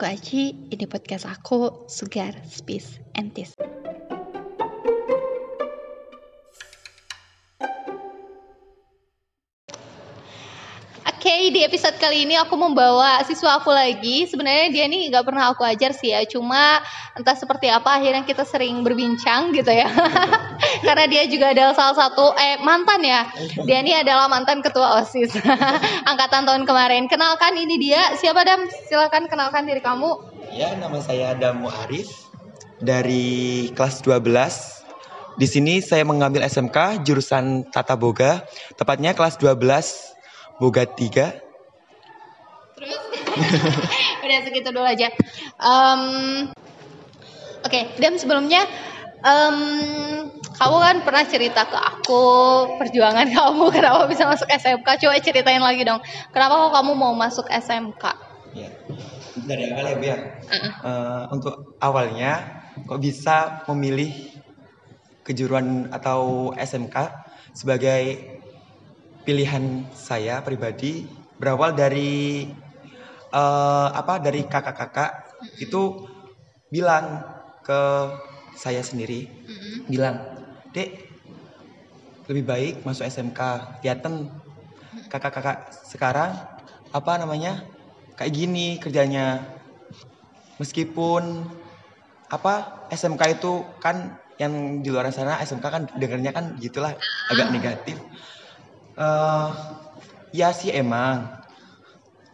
Aku Aji, ini podcast aku, Sugar, Space, and Tis. Oke, di episode kali ini aku membawa siswa aku lagi. Sebenarnya dia ini nggak pernah aku ajar sih ya, cuma entah seperti apa akhirnya kita sering berbincang gitu ya. Karena dia juga adalah salah satu eh mantan ya. Dia ini adalah mantan ketua OSIS angkatan tahun kemarin. Kenalkan ini dia. Siapa Dam? Silakan kenalkan diri kamu. Ya, nama saya Damu Arif dari kelas 12. Di sini saya mengambil SMK jurusan Tata Boga, tepatnya kelas 12 Boga 3. Terus udah segitu dulu aja. Um, Oke, dan sebelumnya um, kamu kan pernah cerita ke aku perjuangan kamu kenapa bisa masuk SMK. Coba ceritain lagi dong. Kenapa kok kamu mau masuk SMK? Ya. Dari awal ya, Bu ya. Uh, untuk awalnya kok bisa memilih kejuruan atau SMK sebagai pilihan saya pribadi berawal dari uh, apa dari kakak-kakak itu bilang ke saya sendiri Mm-mm. bilang dek lebih baik masuk SMK kelihatan kakak-kakak sekarang apa namanya kayak gini kerjanya. Meskipun apa SMK itu kan yang di luar sana SMK kan dengarnya kan gitulah agak negatif. Eh, ya sih emang.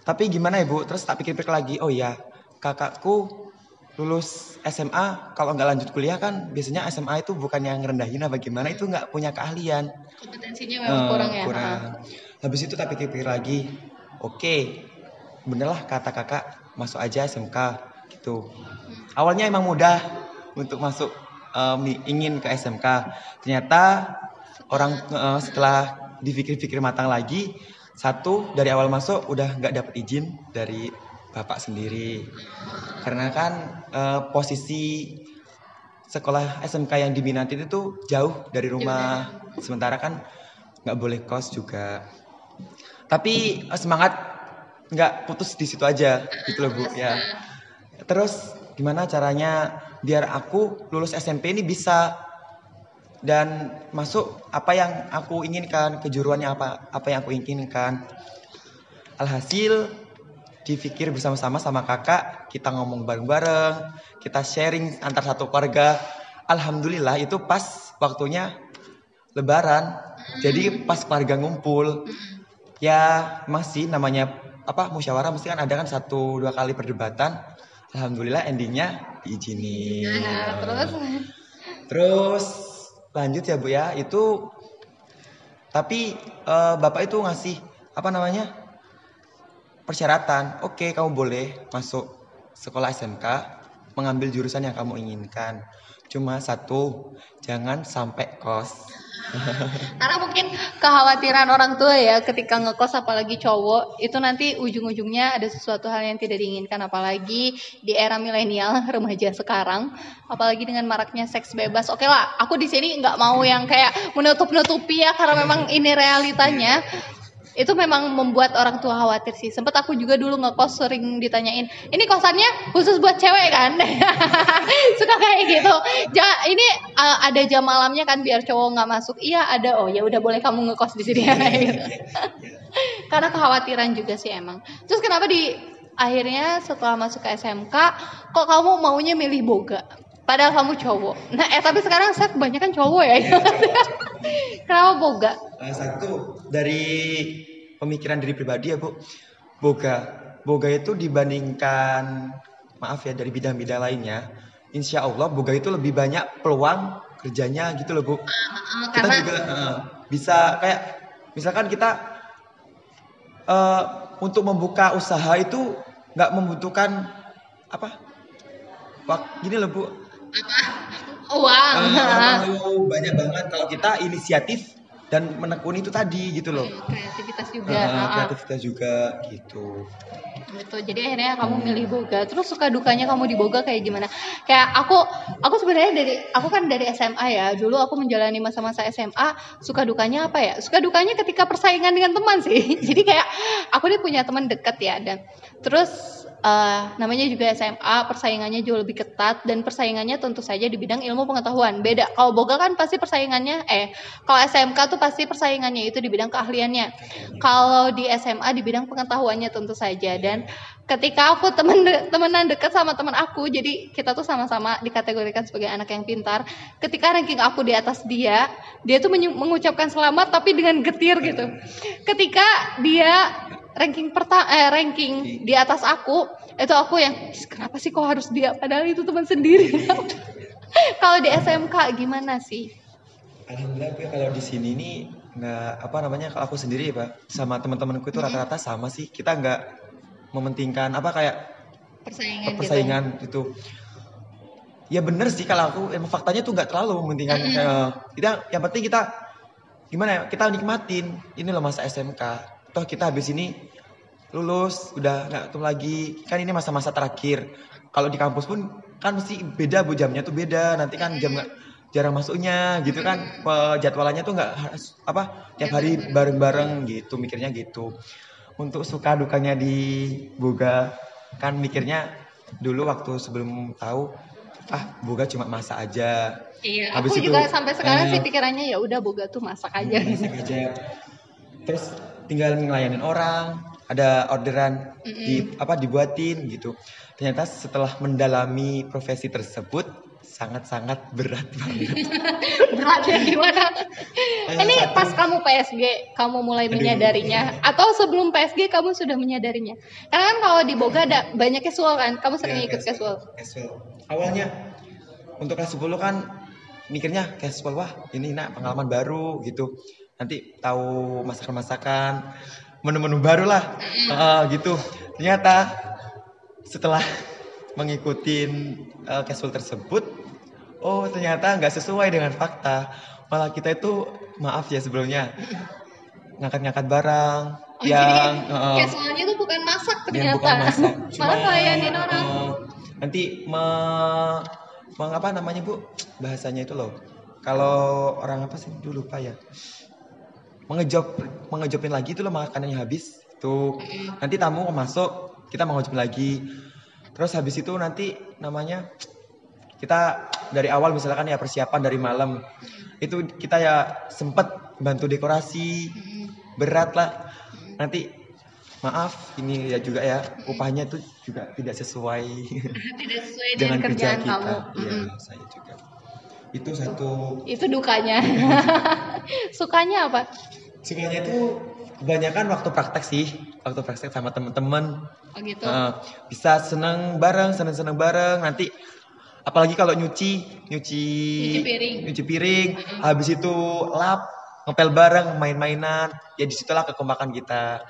Tapi gimana ya bu? Terus tak pikir-pikir lagi oh ya kakakku lulus SMA kalau nggak lanjut kuliah kan biasanya SMA itu bukan yang rendahin apa gimana itu nggak punya keahlian Kompetensinya memang Eh, kurang ya. kurang. Habis itu tak pikir-pikir lagi, oke, bener lah kata kakak masuk aja SMK gitu. Awalnya emang mudah untuk masuk em, ingin ke SMK. Ternyata orang eh, setelah dipikir-pikir matang lagi, satu dari awal masuk udah nggak dapet izin dari bapak sendiri. Karena kan eh, posisi sekolah SMK yang diminati itu jauh dari rumah. Sementara kan nggak boleh kos juga. Tapi eh, semangat nggak putus di situ aja gitu loh bu ya. Terus gimana caranya biar aku lulus SMP ini bisa dan masuk apa yang aku inginkan kejuruannya apa apa yang aku inginkan. Alhasil dipikir bersama-sama sama kakak kita ngomong bareng-bareng kita sharing antar satu keluarga. Alhamdulillah itu pas waktunya lebaran. Jadi pas keluarga ngumpul. Ya masih namanya apa musyawarah mesti kan ada kan satu dua kali perdebatan. Alhamdulillah endingnya diizinin. Nah, terus? Terus lanjut ya Bu ya, itu tapi eh, Bapak itu ngasih apa namanya? Persyaratan. Oke, kamu boleh masuk sekolah SMK mengambil jurusan yang kamu inginkan. Cuma satu, jangan sampai kos. karena mungkin kekhawatiran orang tua ya ketika ngekos apalagi cowok itu nanti ujung-ujungnya ada sesuatu hal yang tidak diinginkan apalagi di era milenial remaja sekarang apalagi dengan maraknya seks bebas oke lah aku di sini nggak mau yang kayak menutup-nutupi ya karena memang ini realitanya itu memang membuat orang tua khawatir sih. Sempet aku juga dulu ngekos sering ditanyain, ini kosannya khusus buat cewek kan? Suka kayak gitu. Ja, ini uh, ada jam malamnya kan biar cowok nggak masuk. Iya ada. Oh ya udah boleh kamu ngekos di sini. Karena kekhawatiran juga sih emang. Terus kenapa di akhirnya setelah masuk ke SMK, kok kamu maunya milih boga? Padahal kamu cowok. Nah, eh tapi sekarang saya kebanyakan cowok ya. Kenapa boga? Eh, satu dari pemikiran diri pribadi ya Bu, boga, boga itu dibandingkan maaf ya dari bidang-bidang lainnya, insya Allah boga itu lebih banyak peluang kerjanya gitu loh Bu. Kita karena juga eh, bisa kayak misalkan kita eh, untuk membuka usaha itu nggak membutuhkan apa? Wak, gini loh Bu, uang. Eh, terlalu banyak banget kalau kita inisiatif dan menekuni itu tadi gitu loh. kreativitas juga. Ah. kreativitas juga gitu. Gitu. Jadi akhirnya kamu milih boga. Terus suka dukanya kamu di boga kayak gimana? Kayak aku aku sebenarnya dari aku kan dari SMA ya. Dulu aku menjalani masa-masa SMA, suka dukanya apa ya? Suka dukanya ketika persaingan dengan teman sih. Jadi kayak aku nih punya teman dekat ya dan terus eh, namanya juga SMA, persaingannya jauh lebih ketat dan persaingannya tentu saja di bidang ilmu pengetahuan. Beda kalau boga kan pasti persaingannya eh kalau SMK tuh pasti persaingannya itu di bidang keahliannya. Kalau di SMA di bidang pengetahuannya tentu saja dan ketika aku temen temenan deket sama teman aku jadi kita tuh sama-sama dikategorikan sebagai anak yang pintar ketika ranking aku di atas dia dia tuh mengucapkan selamat tapi dengan getir gitu ketika dia ranking pertama eh, ranking di atas aku itu aku yang "Ih, kenapa sih kok harus dia? Padahal itu teman sendiri. Kalau di SMK gimana sih? Alhamdulillah Pi, kalau di sini nih nggak apa namanya kalau aku sendiri ya pak sama teman-temanku itu rata-rata sama sih. Kita nggak mementingkan apa kayak persaingan, persaingan itu ya bener sih kalau aku emang faktanya tuh nggak terlalu mementingkan eh, kita yang penting kita gimana ya kita nikmatin. Ini loh masa SMK toh kita habis ini lulus udah nggak ketemu lagi. Kan ini masa-masa terakhir. Kalau di kampus pun kan mesti beda bu jamnya tuh beda. Nanti kan jam nggak jarang masuknya gitu kan. Jadwalannya tuh nggak apa tiap hari bareng-bareng gitu mikirnya gitu. Untuk suka dukanya di Boga kan mikirnya dulu waktu sebelum tahu ah Boga cuma masa aja. Iya, Habis aku itu, juga sampai sekarang eh, sih pikirannya ya udah boga tuh masak aja. masak aja. Terus tinggal ngelayanin orang ada orderan di apa dibuatin gitu ternyata setelah mendalami profesi tersebut sangat-sangat berat banget Beratnya gimana? Eh, Ini satu. pas kamu PSG kamu mulai Aduh. menyadarinya atau sebelum PSG kamu sudah menyadarinya? Karena kan kalau di Boga ada banyak casual kan, kamu sering Ya, ikut casual. casual. Awalnya untuk kelas 10 kan mikirnya casual wah ini nak pengalaman baru gitu. Nanti tahu masakan-masakan, menu-menu baru lah Eh, gitu. Ternyata setelah mengikuti eh, casual tersebut, oh ternyata nggak sesuai dengan fakta. Malah kita itu maaf ya sebelumnya ngangkat-ngangkat barang Oh, yang jadi eh, casualnya tuh bukan masak ternyata. bukan masak Malah ngelayanin orang. eh, nanti me, meng- apa namanya bu bahasanya itu loh kalau orang apa sih dulu lupa ya mengejob mengejopin lagi itu loh makanannya habis tuh nanti tamu mau masuk kita mau ngejopin lagi. Terus habis itu nanti namanya kita dari awal misalkan ya persiapan dari malam. Itu kita ya sempet bantu dekorasi berat lah. Nanti maaf ini ya juga ya upahnya tuh juga tidak sesuai. Tidak sesuai dengan, dengan kerja kerjaan kita. kamu. ya saya juga itu satu. Itu dukanya. Sukanya apa? sukanya itu kebanyakan waktu praktek sih. Waktu praktek sama temen-temen. Oh gitu. Eh, bisa seneng bareng seneng-seneng bareng. Nanti apalagi kalau nyuci nyuci Nyuci piring. nyuci piring. Habis itu lap ngepel bareng main-mainan. Ya di situlah kekompakan kita.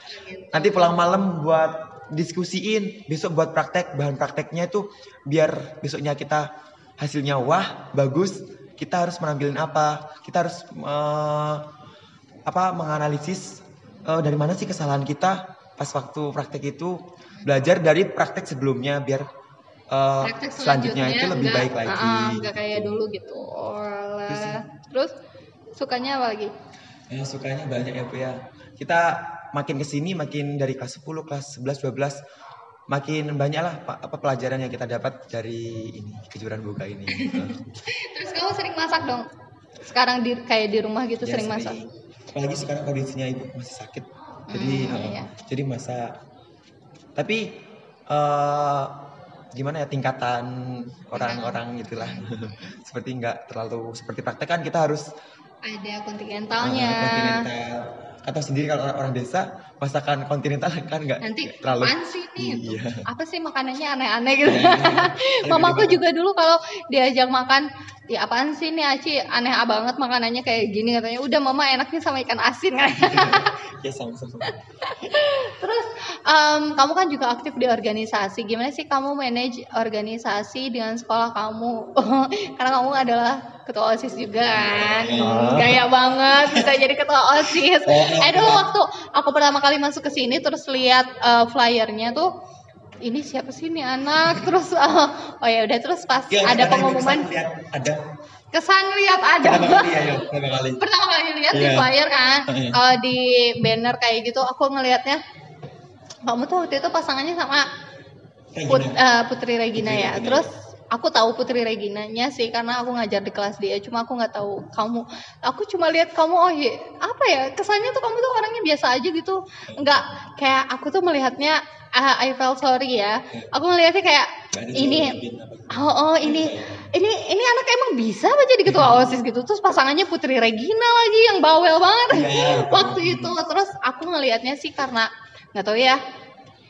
Nanti pulang malam buat diskusiin. Besok buat praktek bahan prakteknya itu biar besoknya kita hasilnya wah bagus kita harus menampilin apa kita harus eh, apa menganalisis eh, dari mana sih kesalahan kita pas waktu praktek itu belajar dari praktek sebelumnya biar eh, Praktek selanjutnya itu lebih baik lagi nggak kayak dulu gitu. Terus. Terus sukanya apa lagi? Ya, sukanya banyak ya Bu ya. Kita makin ke sini makin dari kelas 10, kelas 11, 12 makin banyak lah pa- apa pelajaran yang kita dapat dari ini kejuaraan buka ini. Terus kamu sering masak dong? Sekarang di kayak di rumah gitu Ya, sering masak. Apalagi sekarang kondisinya ibu masih sakit. Jadi Hmm, iya. jadi masak. Tapi eh gimana ya tingkatan orang-orang itulah. seperti nggak terlalu seperti praktek kan kita harus Ada kontinentalnya. eh, kontinental. Atau sendiri kalau orang, orang desa masakan kontinental kan nggak Nanti terlalu apaan sih nih? Iya. Apa sih makanannya aneh-aneh gitu. Iya, Mamaku juga dulu kalau diajak makan, ya apaan sih nih Aci aneh banget makanannya kayak gini katanya. Udah mama enaknya sama ikan asin. ya sama-sama. Terus em, kamu kan juga aktif di organisasi. Gimana sih kamu manage organisasi dengan sekolah kamu? Karena kamu adalah ketua OSIS juga kan. Oh. Gaya banget bisa jadi ketua OSIS. Oh. Eh waktu aku pertama kali masuk ke sini terus lihat eh, flyernya tuh ini siapa sih nih anak? Terus eh, oh ya udah terus pas Ya, ada pengumuman kali lihat ada kesan lihat ada. pertama kali ya, ya pertama kali. pertama kali lihat di Iya. flyer kan Iya. kalau di banner kayak gitu aku ngelihatnya kamu tuh waktu itu pasangannya sama Put, eh, Putri Regina Putri ya. Regina. Terus aku tahu Putri Reginanya sih karena aku ngajar di kelas dia. Cuma aku nggak tahu kamu. Aku cuma lihat kamu oh iya, apa ya kesannya tuh kamu tuh orangnya biasa aja gitu. Nggak kayak aku tuh melihatnya ah, I felt sorry ya. Aku melihatnya kayak ini. Oh, oh ini ini ini anak emang bisa apa jadi ketua OSIS gitu. Terus pasangannya Putri Regina lagi yang bawel banget Iya. waktu itu. Terus aku ngelihatnya sih karena nggak tahu ya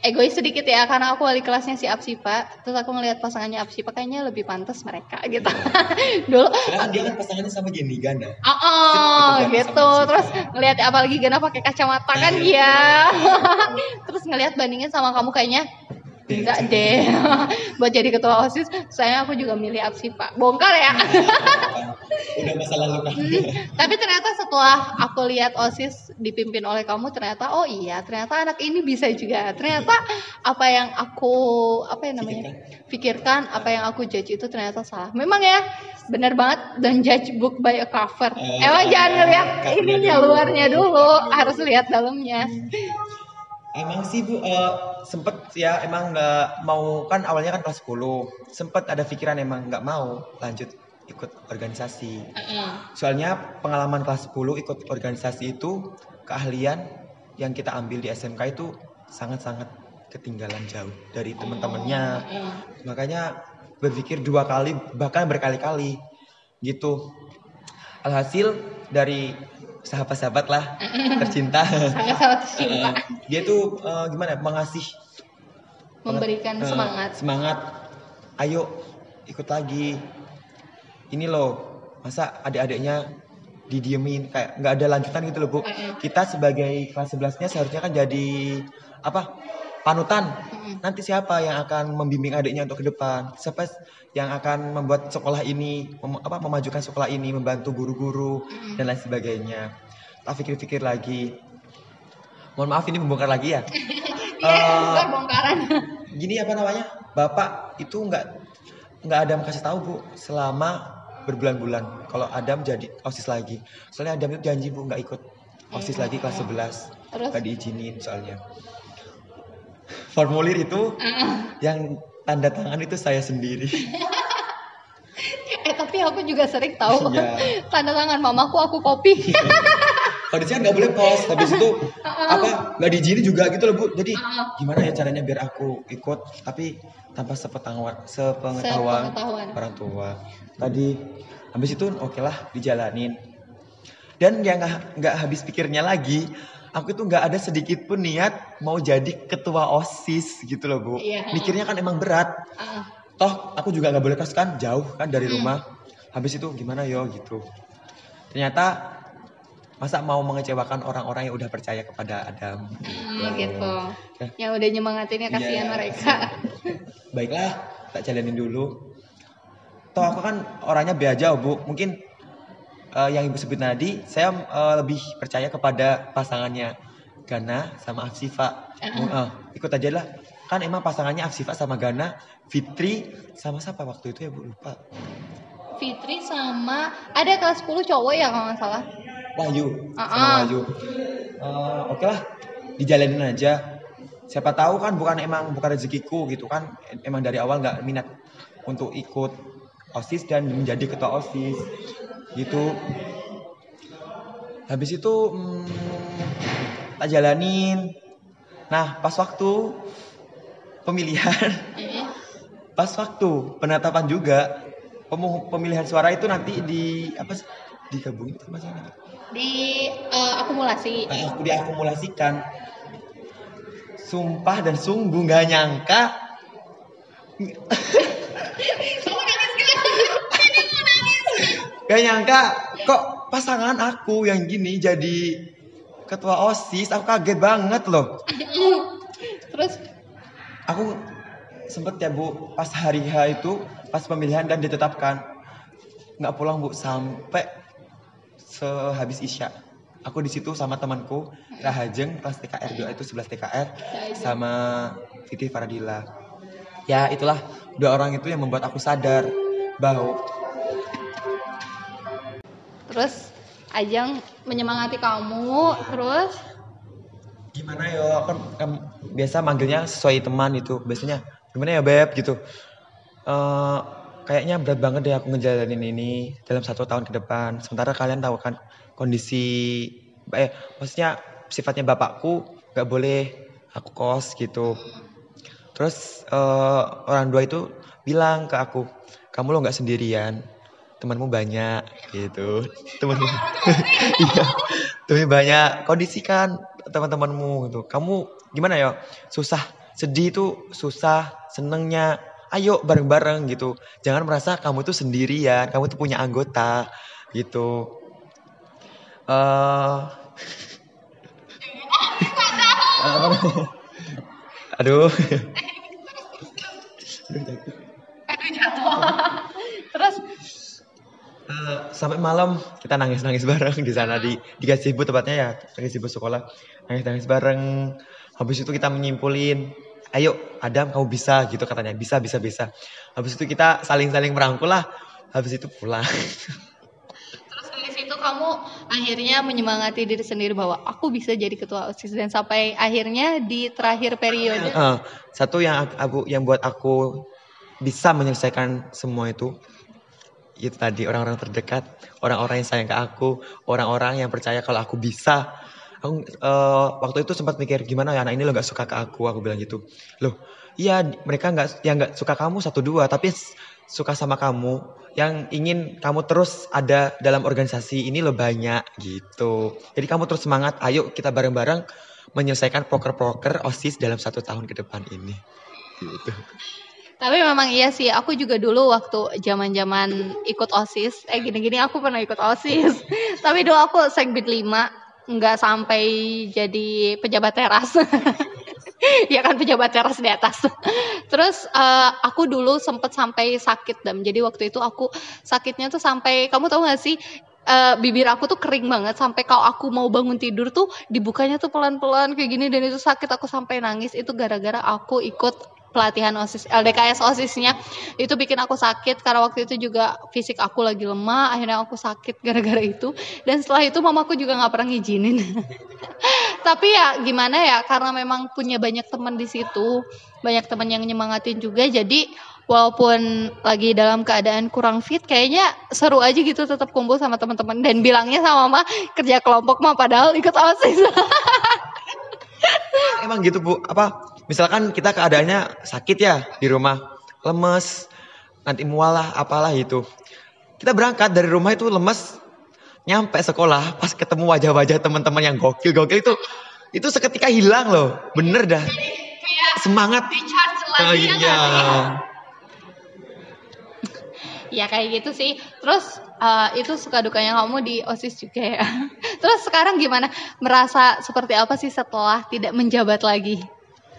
egois sedikit ya karena aku wali kelasnya si Apsipa. Terus aku ngelihat pasangannya Apsipa kayaknya lebih pantas mereka gitu. Dulu Sedangkan dia kan pasangannya sama Gini Gana. oh, oh, gitu, terus ngelihat apalagi Gana pakai kacamata kan dia terus ngelihat bandingin sama kamu kayaknya enggak deh buat jadi ketua osis saya aku juga milih Apsipa bongkar ya Udah masa lalu kan. Hmm, tapi ternyata setelah aku lihat OSIS dipimpin oleh kamu ternyata oh iya ternyata anak ini bisa juga. Ternyata apa yang aku apa ya namanya? pikirkan, apa yang aku judge itu ternyata salah. Memang ya benar banget dan judge book by a cover. Eh, Emang jangan covernya ininya dulu. luarnya dulu, harus lihat dalamnya. Emang sih bu, eh, sempet ya emang nggak mau kan awalnya kan kelas 10 sempet ada pikiran emang nggak mau lanjut ikut organisasi. Soalnya pengalaman kelas 10 ikut organisasi itu keahlian yang kita ambil di SMK itu sangat-sangat ketinggalan jauh dari teman-temannya. Makanya berpikir dua kali bahkan berkali-kali gitu. Alhasil dari sahabat-sahabat lah tercinta. Sangat-sangat cinta, Eh, dia tuh eh, gimana mengasih. Memberikan eh, semangat. semangat. Ayo ikut lagi. Ini loh masa adik-adiknya didiemin kayak nggak ada lanjutan gitu loh bu. Kita sebagai kelas 11 nya seharusnya kan jadi apa panutan. Nanti siapa yang akan membimbing adiknya untuk ke depan? Siapa yang akan membuat sekolah ini mem- apa memajukan sekolah ini membantu guru-guru dan lain sebagainya. Tak pikir-pikir lagi. Mohon maaf ini membongkar lagi ya? Iya, Eh, bukan bongkaran. gini apa namanya? Bapak itu nggak nggak Adam kasih tahu bu selama berbulan-bulan. Kalau Adam jadi osis lagi. Soalnya Adam itu janji bu nggak ikut osis lagi kelas 11 Terus? nggak diizinin soalnya formulir itu yang tanda tangan itu saya sendiri. Eh tapi aku juga sering tahu. Iya. tanda tangan mamaku aku kopi. kondisinya nggak boleh pos habis itu apa nggak diizinin juga gitu loh bu. Jadi gimana ya caranya biar aku ikut tapi tanpa sepengetahuan sepengetahuan Sepengetahuan. orang tua. Tadi habis itu oke lah dijalanin. Dan yang nggak habis pikirnya lagi aku itu nggak ada sedikit pun niat mau jadi ketua osis gitu loh bu Iya. mikirnya kan emang berat Ah, toh aku juga nggak boleh kos kan jauh kan dari Hmm. rumah habis itu gimana yo gitu ternyata masa mau mengecewakan orang-orang yang udah percaya kepada Adam hmm, gitu. Ya. Yang udah nyemangatinnya kasihan Iya. mereka. baiklah tak jalanin dulu toh aku kan orangnya be aja bu mungkin eh, yang ibu sebut tadi saya eh, lebih percaya kepada pasangannya Gana sama Afsifa Uh-uh. Eh, ikut aja lah kan emang pasangannya Afsifa sama Gana Fitri sama siapa waktu itu ya bu lupa Fitri sama ada kelas 10 cowok ya kalau nggak salah. Wahyu Ah, sama ah. Wahyu. Eh, Oke lah, dijalanin aja. Siapa tahu kan bukan emang bukan rezekiku gitu kan. Emang dari awal nggak minat untuk ikut osis dan menjadi ketua osis gitu. Habis itu hmm, tak jalanin. Nah pas waktu pemilihan, pas waktu penetapan juga pemilihan suara itu nanti di apa sih? digabungin sama siapa? Di eh, akumulasi. Nah, aku diakumulasikan sumpah dan sungguh nggak nyangka gak nyangka kok pasangan aku yang gini jadi ketua osis aku kaget banget loh. Terus? Aku sempet ya bu pas hari H itu pas pemilihan dan ditetapkan. Nggak pulang bu sampai sehabis isya. Aku di situ sama temanku Rahajeng kelas TKR 2 itu 11 TKR sama Fitri Faradila. Ya itulah dua orang itu yang membuat aku sadar bahwa terus Ajang menyemangati kamu, terus? Gimana yo kan, kan biasa manggilnya sesuai teman itu. Biasanya gimana ya beb? gitu. Uh, kayaknya berat banget deh aku ngejalanin ini dalam satu tahun ke depan. Sementara kalian tahu kan kondisi eh maksudnya sifatnya bapakku nggak boleh aku kos gitu. Terus uh, orang dua itu bilang ke aku kamu lo nggak sendirian temanmu banyak gitu. Temanmu iya. Temanmu banyak kondisikan teman-temanmu gitu. Kamu gimana ya? Susah sedih itu susah senengnya. Ayo bareng-bareng gitu. Jangan merasa kamu tuh sendirian kamu tuh punya anggota gitu. Uh, aduh jatuh terus Uh, sampai malam kita nangis-nangis bareng di sana di di gazebo tepatnya ya gazebo sekolah. Nangis-nangis bareng. Habis itu kita menyimpulin ayo Adam kamu bisa gitu katanya. Bisa bisa bisa. Habis itu kita saling-saling merangkul lah. Habis itu pulang. Terus dari situ kamu akhirnya menyemangati diri sendiri bahwa aku bisa jadi ketua osis dan sampai akhirnya di terakhir periode. Uh, satu yang aku yang buat aku bisa menyelesaikan semua itu itu tadi orang-orang terdekat, orang-orang yang sayang ke aku, orang-orang yang percaya kalau aku bisa. Aku uh, waktu itu sempat mikir gimana ya anak ini lo gak suka ke aku, aku bilang gitu. Loh, iya mereka nggak yang nggak suka kamu satu dua, tapi suka sama kamu, yang ingin kamu terus ada dalam organisasi ini lo banyak gitu. Jadi kamu terus semangat, ayo kita bareng-bareng menyelesaikan proker-proker osis dalam satu tahun ke depan ini. Gitu. Tapi memang iya sih, aku juga dulu waktu zaman-zaman ikut OSIS, eh gini-gini aku pernah ikut OSIS. Tapi dulu aku segbit 5, nggak sampai jadi pejabat teras. ya kan pejabat teras di atas. Terus uh, aku dulu sempet sampai sakit dan jadi waktu itu aku sakitnya tuh sampai kamu tahu gak sih uh, bibir aku tuh kering banget sampai kalau aku mau bangun tidur tuh dibukanya tuh pelan-pelan kayak gini dan itu sakit aku sampai nangis itu gara-gara aku ikut pelatihan OSIS LDKS OSISnya. Itu bikin aku sakit karena waktu itu juga fisik aku lagi lemah akhirnya aku sakit gara-gara itu. Dan setelah itu mamaku juga nggak pernah ngizinin. Tapi ya gimana ya karena memang punya banyak teman di situ banyak teman yang nyemangatin juga jadi walaupun lagi dalam keadaan kurang fit kayaknya seru aja gitu tetap kumpul sama teman-teman. Dan bilangnya sama mama kerja kelompok mah padahal ikut osis. Emang gitu bu? Apa misalkan kita keadaannya sakit ya di rumah, lemes, nanti mualah apalah itu. Kita berangkat dari rumah itu lemes, nyampe sekolah pas ketemu wajah-wajah teman-teman yang gokil-gokil itu itu seketika hilang loh. Bener dah. Semangat. Oh, iya. ya kayak gitu sih. Terus uh, itu suka dukanya kamu di OSIS juga ya. Terus sekarang gimana? Merasa seperti apa sih setelah tidak menjabat lagi?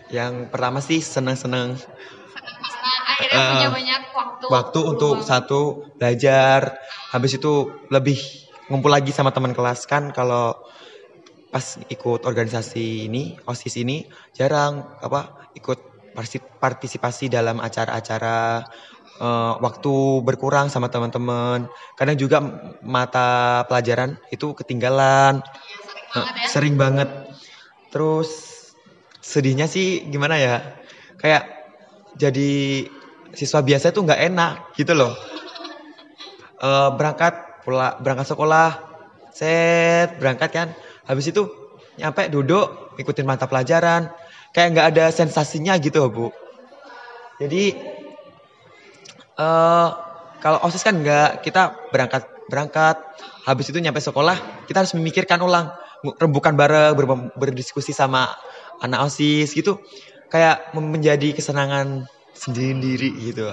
Yang pertama sih senang-senang. akhirnya uh, punya banyak waktu. Waktu untuk satu belajar, habis itu lebih ngumpul lagi sama teman kelas kan kalau pas ikut organisasi ini osis ini jarang apa ikut partisipasi dalam acara-acara uh, waktu berkurang sama teman-teman kadang juga mata pelajaran itu ketinggalan ya, sering, banget ya. sering banget terus sedihnya sih gimana ya? Kayak jadi siswa biasa itu nggak enak gitu loh. Uh, berangkat pula berangkat sekolah set berangkat kan. Habis itu nyampe duduk ikutin mata pelajaran. Kayak nggak ada sensasinya gitu bu. Jadi uh, kalau osis kan nggak kita berangkat berangkat. Habis itu nyampe sekolah kita harus memikirkan ulang rembukan bareng ber berdiskusi sama anak osis gitu kayak menjadi kesenangan sendiri gitu.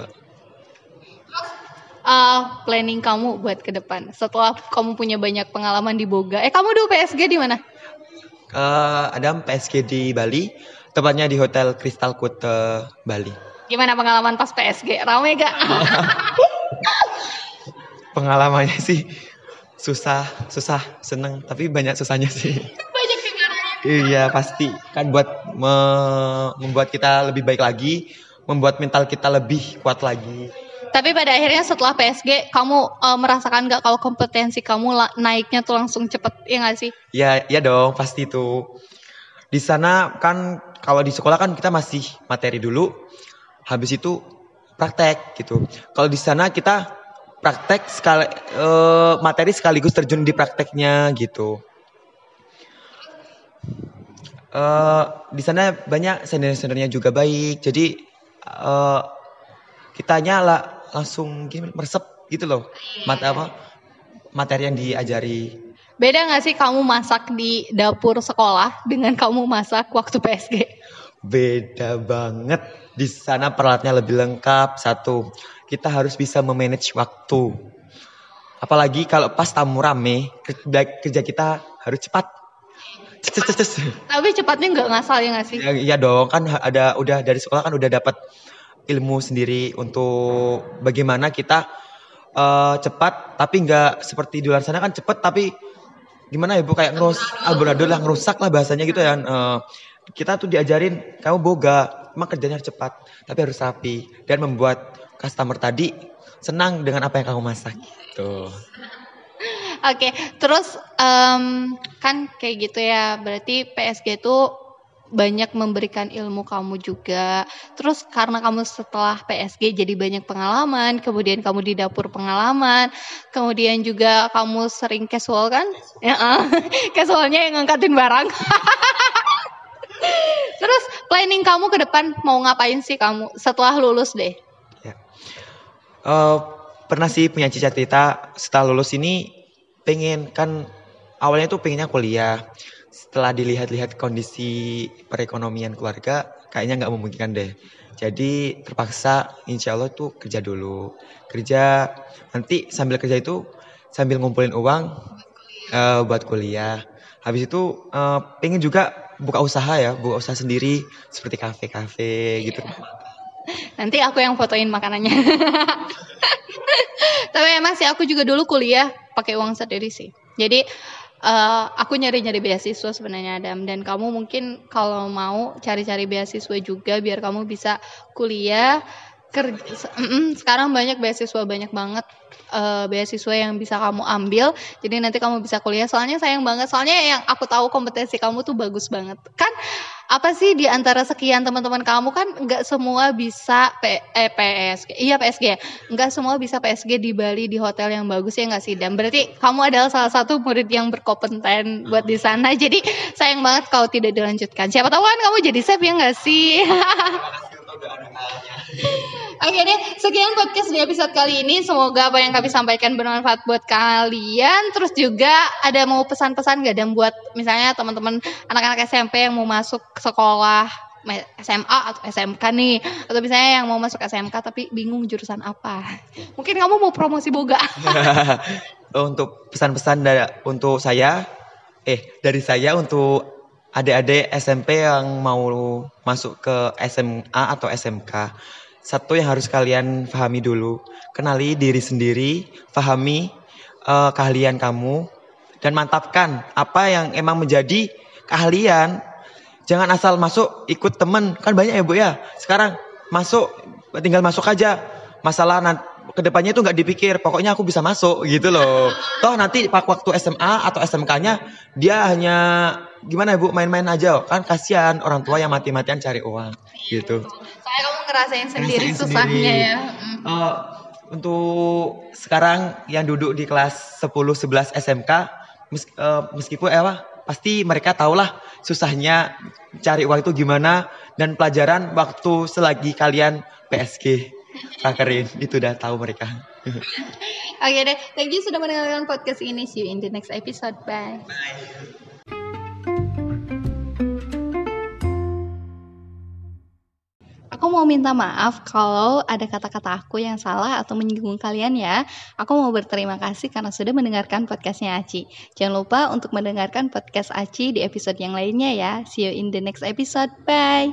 Uh, planning kamu buat ke depan. Setelah kamu punya banyak pengalaman di Boga. Eh kamu dulu PSG di mana? Uh, ada PSG di Bali tepatnya di Hotel Crystal Kute Bali. Gimana pengalaman pas PSG rame gak? Pengalamannya sih susah susah seneng tapi banyak susahnya sih Iya pasti kan buat me membuat kita lebih baik lagi, membuat mental kita lebih kuat lagi. Tapi pada akhirnya setelah PSG kamu uh, merasakan nggak kalau kompetensi kamu naiknya tuh langsung cepet ya nggak sih? Iya iya dong pasti itu. Di sana kan kalau di sekolah kan kita masih materi dulu, habis itu praktek gitu. Kalau di sana kita praktek sekali eh, materi sekaligus terjun di prakteknya gitu. Eh, di sana banyak senior-seniornya juga baik. Jadi kitanya lah langsung gini meresep gitu loh. Mata apa? Materi yang diajari. Beda nggak sih kamu masak di dapur sekolah dengan kamu masak waktu PSG? Beda banget. Di sana peralatannya lebih lengkap. Satu, kita harus bisa memanage waktu. Apalagi kalau pas tamu rame, kerja kita harus cepat. Tapi cepatnya nggak ngasal ya nggak sih? Ya, iya dong, kan ada udah dari sekolah kan udah dapat ilmu sendiri untuk bagaimana kita eh, cepat tapi nggak seperti di luar sana kan cepat tapi gimana ya bu kayak ngerus amburadul lah ngerusak lah bahasanya gitu ya. Eh, kita tuh diajarin kamu boga, emang kerjanya harus cepat tapi harus rapi dan membuat customer tadi senang dengan apa yang kamu masak. Tuh. Oke, terus em, kan kayak gitu ya. Berarti PSG itu banyak memberikan ilmu kamu juga. Terus karena kamu setelah PSG jadi banyak pengalaman, kemudian kamu di dapur pengalaman, kemudian juga kamu sering casual kan? Ya, eh, casualnya yang ngangkatin barang. Terus planning kamu ke depan mau ngapain sih kamu setelah lulus deh? Ya. Eh, pernah sih punya cita-cita setelah lulus ini pengen kan awalnya tuh pengennya kuliah. Setelah dilihat-lihat kondisi perekonomian keluarga kayaknya nggak memungkinkan deh. Jadi terpaksa insya Allah tuh kerja dulu. Kerja nanti sambil kerja itu sambil ngumpulin uang eh, buat kuliah. Habis itu eh, pengen juga buka usaha ya, buka usaha sendiri seperti kafe-kafe gitu. Nanti aku yang fotoin makanannya. Tapi emang sih aku juga dulu kuliah pakai uang sendiri sih. Jadi eh, aku nyari-nyari beasiswa sebenarnya Adam dan kamu mungkin kalau mau cari-cari beasiswa juga biar kamu bisa kuliah kerja Mm-mm, sekarang banyak beasiswa banyak banget eh, beasiswa yang bisa kamu ambil jadi nanti kamu bisa kuliah. Soalnya sayang banget soalnya yang aku tahu kompetensi kamu tuh bagus banget. Kan apa sih di antara sekian teman-teman kamu kan nggak semua bisa P, eh, PSG iya PSG ya? Nggak semua bisa PSG di Bali di hotel yang bagus ya nggak sih? Dan berarti kamu adalah salah satu murid yang berkompeten buat di sana. Jadi sayang banget kalau tidak dilanjutkan. Siapa tahu kan kamu jadi chef ya nggak sih Oke deh, sekian podcast di episode kali ini. Semoga apa yang kami sampaikan bermanfaat buat kalian. Terus juga ada mau pesan-pesan gak dan buat misalnya teman-teman anak-anak SMP yang mau masuk sekolah SMA atau SMK nih atau misalnya yang mau masuk SMK tapi bingung jurusan apa mungkin kamu mau promosi boga untuk pesan-pesan dari untuk saya eh dari saya untuk adik-adik SMP yang mau masuk ke SMA atau SMK satu yang harus kalian pahami dulu. Kenali diri sendiri pahami eh, keahlian kamu dan mantapkan apa yang emang menjadi keahlian. Jangan asal masuk ikut temen. Kan banyak ya bu ya? Sekarang masuk tinggal masuk aja. Masalah nanti ke depannya itu nggak dipikir. Pokoknya aku bisa masuk gitu loh. Toh nanti pak waktu SMA atau SMK-nya dia hanya gimana ya bu main-main aja. Kan kasihan orang tua yang mati-matian cari uang gitu. Saya kamu ngerasain sendiri Ngerasain susahnya sendiri. ya. Eh, untuk sekarang yang duduk di kelas 10 11 SMK mes- eh, meskipun eh, apa pasti mereka tahulah susahnya cari uang itu gimana dan pelajaran waktu selagi kalian PSG prakerin itu udah tahu mereka. Oke deh, thank you sudah mendengarkan podcast ini. See you in the next episode. Bye. Aku mau minta maaf kalau ada kata-kata aku yang salah atau menyinggung kalian ya. Aku mau berterima kasih karena sudah mendengarkan podcastnya Aci. Jangan lupa untuk mendengarkan podcast Aci di episode yang lainnya ya. See you in the next episode. Bye.